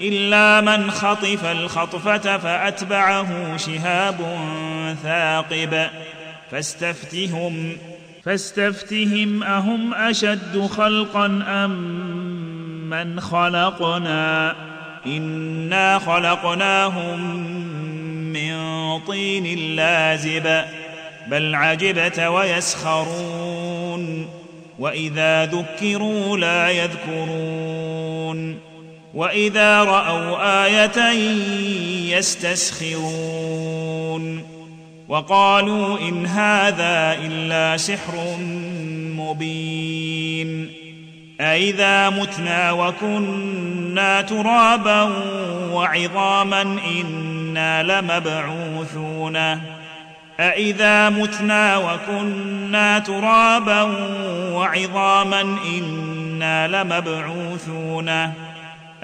إلا من خطف الخطفة فأتبعه شهاب ثاقب. فاستفتهم فاستفتهم أهم أشد خلقا أم من خلقنا؟ إنا خلقناهم من طين لازب بل عجبت ويسخرون وإذا ذكروا لا يذكرون. وإذا رأوا آية يستسخرون وقالوا إن هذا إلا سحر مبين أإذا متنا وكنا ترابا وعظاما إنا لمبعوثون أإذا متنا وكنا ترابا وعظاما إنا لمبعوثون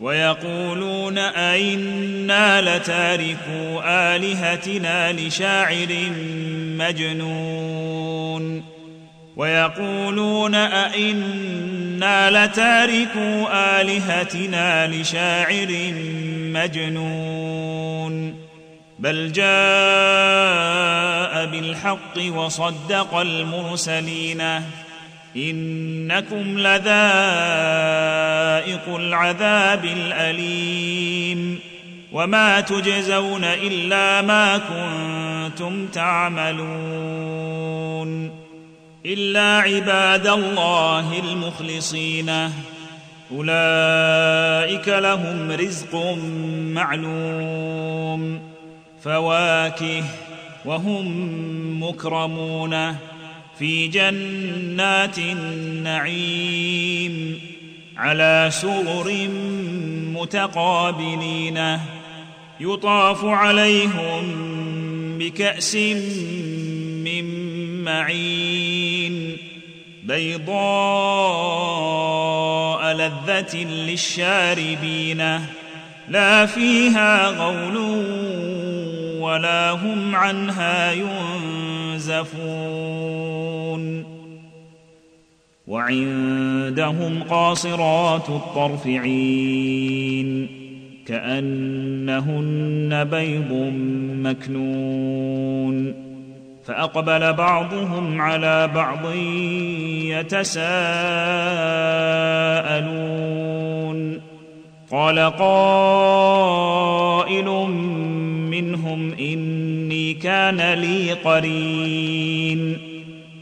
ويقولون أئنا لتاركو آلهتنا لشاعر مجنون. ويقولون أئنا لتاركو آلهتنا لشاعر مجنون. بل جاء بالحق وصدق المرسلين. إنكم لذائق العذاب الأليم وما تجزون إلا ما كنتم تعملون إلا عباد الله المخلصين أولئك لهم رزق معلوم فواكه وهم مكرمون في جنات النعيم على سرر متقابلين يطاف عليهم بكأس من معين بيضاء لذة للشاربين لا فيها غول ولا هم عنها ينزفون. وعندهم قاصرات الطرف عين كأنهن بيض مكنون. فأقبل بعضهم على بعض يتساءلون. قال قائل كان لي قرين.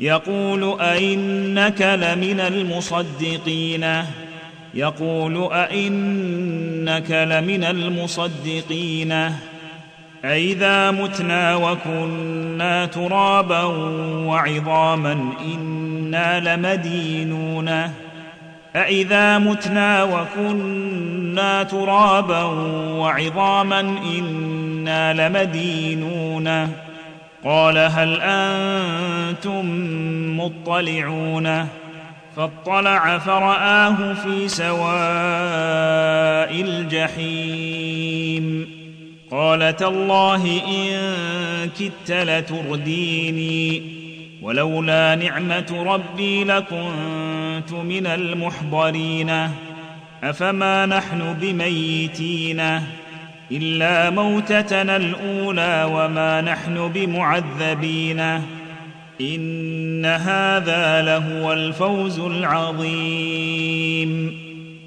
يقول أئنك لمن المصدقين؟ يقول أئنك لمن المصدقين؟ أئذا متنا وكنا ترابا وعظاما إنا لمدينون. أئذا متنا وكنا ترابا وعظاما إنا لمدينون. قال هل أنتم مطلعون؟ فاطلع فراه في سواء الجحيم. قال تالله ان كدت لترديني. ولولا نعمه ربي لكنت من المحضرين. افما نحن بميتين؟ إلا موتتنا الأولى وما نحن بمعذبين. إن هذا لهو الفوز العظيم.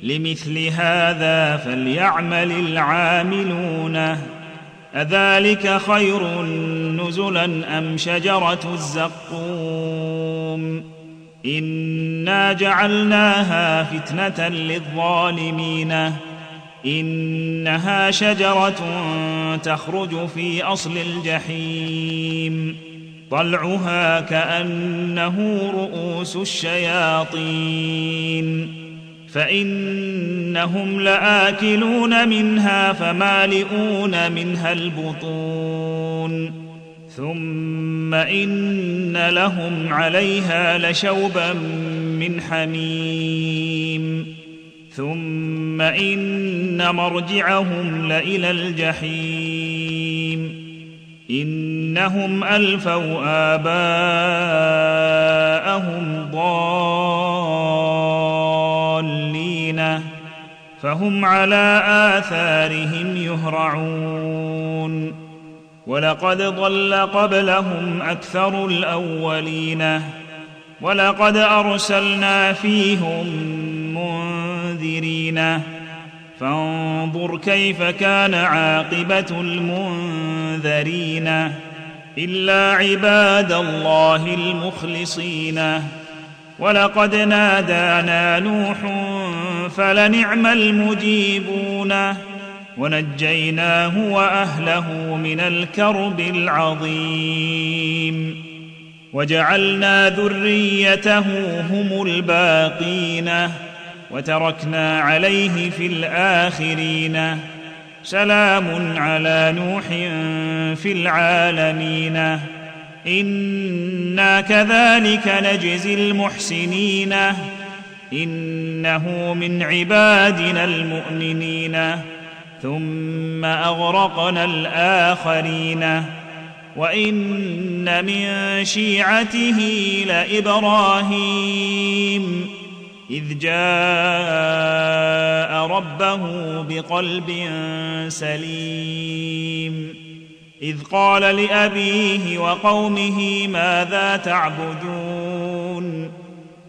لمثل هذا فليعمل العاملون. أذلك خير نزلا أم شجرة الزقوم؟ إنا جعلناها فتنة للظالمين. إنها شجرة تخرج في أصل الجحيم. طلعها كأنه رؤوس الشياطين. فإنهم لآكلون منها فمالئون منها البطون. ثم إن لهم عليها لشوبا من حميم. ثم إن مرجعهم لإلى الجحيم. إنهم ألفوا آباءهم ضالين فهم على آثارهم يهرعون. ولقد ضل قبلهم أكثر الأولين ولقد أرسلنا فيهم منذرين فانظر كيف كان عاقبة المنذرين. إلا عباد الله المخلصين. ولقد نادانا نوح فلنعم المجيبون. ونجيناه وأهله من الكرب العظيم. وجعلنا ذريته هم الباقين. وتركنا عليه في الآخرين. سلام على نوح في العالمين. إنا كذلك نجزي المحسنين. إنه من عبادنا المؤمنين. ثم أغرقنا الآخرين. وإن من شيعته لإبراهيم. إذ جاء ربه بقلب سليم. إذ قال لأبيه وقومه ماذا تعبدون؟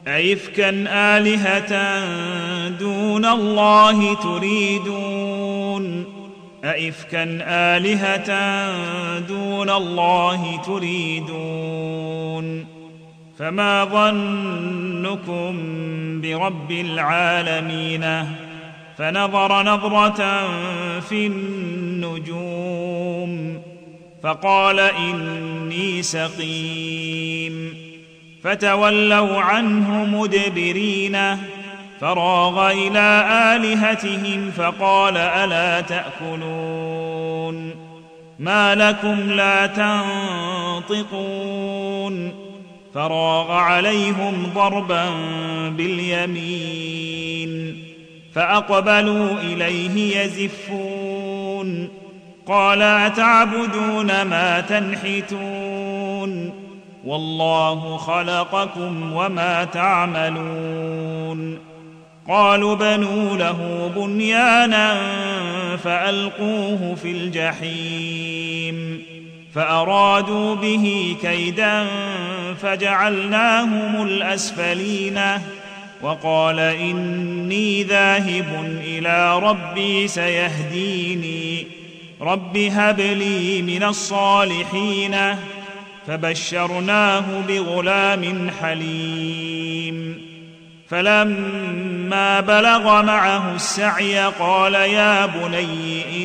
ايفكا آلهة دون الله تريدون؟ أئفكا آلهة دون الله تريدون؟ فما ظنكم برب العالمين فنظر نظرة في النجوم فقال إني سقيم فتولوا عنه مدبرين فراغ إلى آلهتهم فقال ألا تأكلون ما لكم لا تنطقون فراغ عليهم ضربا باليمين فأقبلوا إليه يزفون قال أتعبدون ما تنحتون والله خلقكم وما تعملون قالوا بنوا له بنيانا فألقوه في الجحيم فأرادوا به كيدا فجعلناهم الأسفلين. وقال إني ذاهب إلى ربي سيهديني. رب هب لي من الصالحين. فبشرناه بغلام حليم. فلما بلغ معه السعي قال يا بني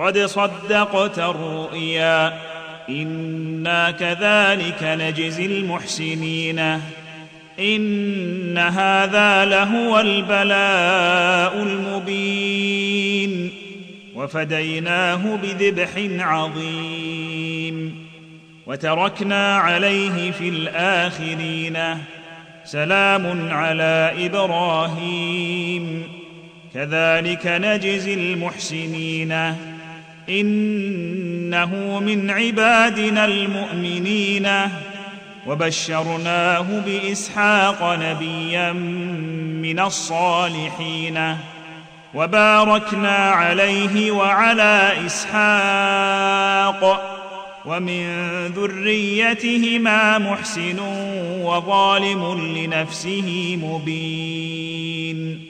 قد صدقت الرؤيا. أنا كذلك نجزي المحسنين. ان هذا لهو البلاء المبين. وفديناه بذبح عظيم. وتركنا عليه في الاخرين. سلام على إبراهيم. كذلك نجزي المحسنين. إنه من عبادنا المؤمنين. وبشرناه بإسحاق نبيا من الصالحين. وباركنا عليه وعلى إسحاق. ومن ذريتهما محسن وظالم لنفسه مبين.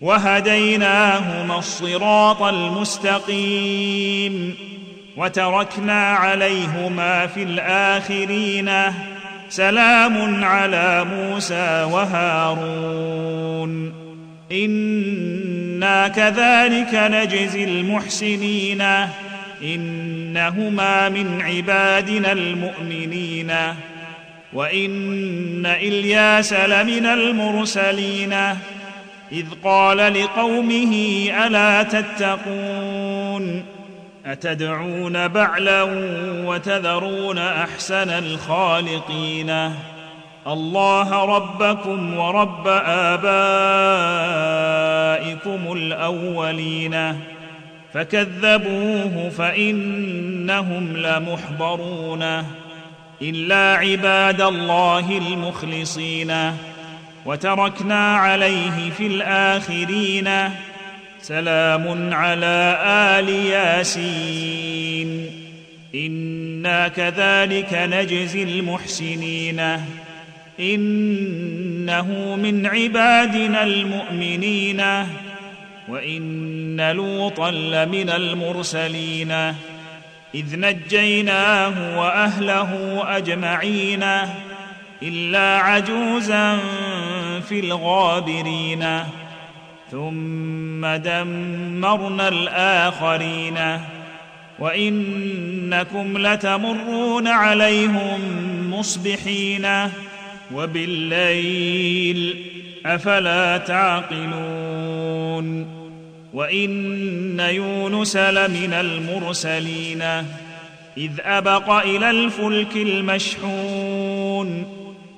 وهديناهما الصراط المستقيم وتركنا عليهما في الآخرين سلام على موسى وهارون. إنا كذلك نجزي المحسنين. إنهما من عبادنا المؤمنين. وإن إلياس لمن المرسلين. إذ قال لقومه ألا تتقون؟ أتدعون بعلا وتذرون أحسن الخالقين؟ الله ربكم ورب آبائكم الأولين. فكذبوه فإنهم لمحضرون. إلا عباد الله المخلصين. وتركنا عليه في الآخرين سلام على آل ياسين. إنا كذلك نجزي المحسنين. إنه من عبادنا المؤمنين. وإن لوطا لمن المرسلين. إذ نجيناه وأهله أجمعين إلا عجوزا في الغابرين. ثم دمرنا الآخرين. وإنكم لتمرون عليهم مصبحين. وبالليل أفلا تعقلون. وإن يونس لمن المرسلين. إذ أبق إلى الفلك المشحون.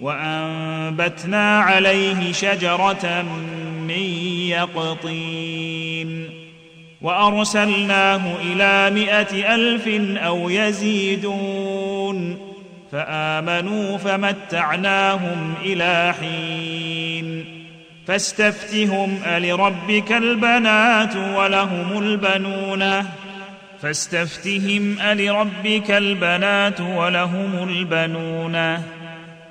وأنبتنا عليه شجرة من يقطين وأرسلناه إلى مائه ألف أو يزيدون فآمنوا فمتعناهم إلى حين فاستفتهم ألربك البنات ولهم البنون فاستفتهم ألربك البنات ولهم البنون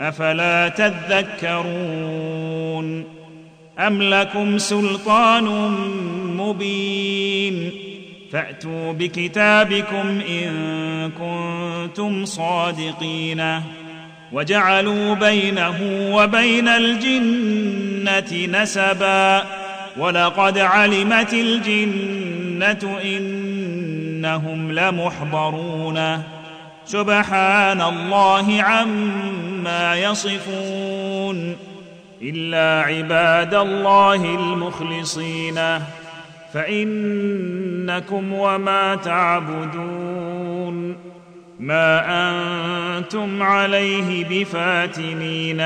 أفلا تذكرون أم لكم سلطان مبين فأتوا بكتابكم إن كنتم صادقين وجعلوا بينه وبين الجنة نسبا ولقد علمت الجنة إنهم لمحضرون سبحان الله عما يصفون إلا عباد الله المخلصين. فإنكم وما تعبدون. ما أنتم عليه بفاتنين.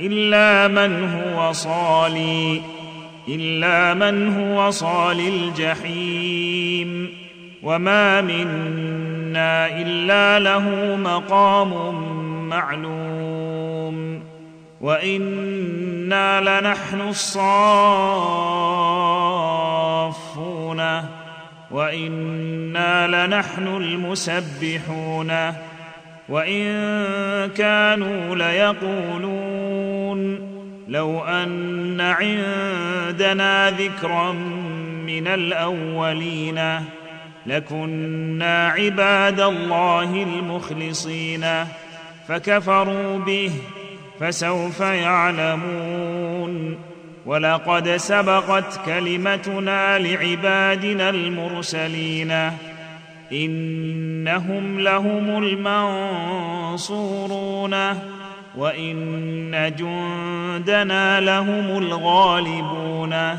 إلا من هو صالي. إلا من هو صال الجحيم. وما منا الا له مقام معلوم وأنا لنحن الصافون وأنا لنحن المسبحون وان كانوا ليقولون لو ان عندنا ذكرا من الاولين لكنا عباد الله المخلصين فكفروا به فسوف يعلمون ولقد سبقت كلمتنا لعبادنا المرسلين إنهم لهم المنصورون وإن جندنا لهم الغالبون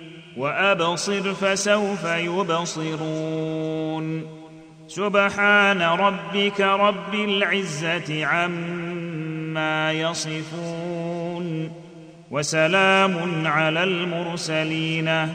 وأبصر فسوف يبصرون. سبحان ربك رب العزة عما يصفون. وسلام على المرسلين.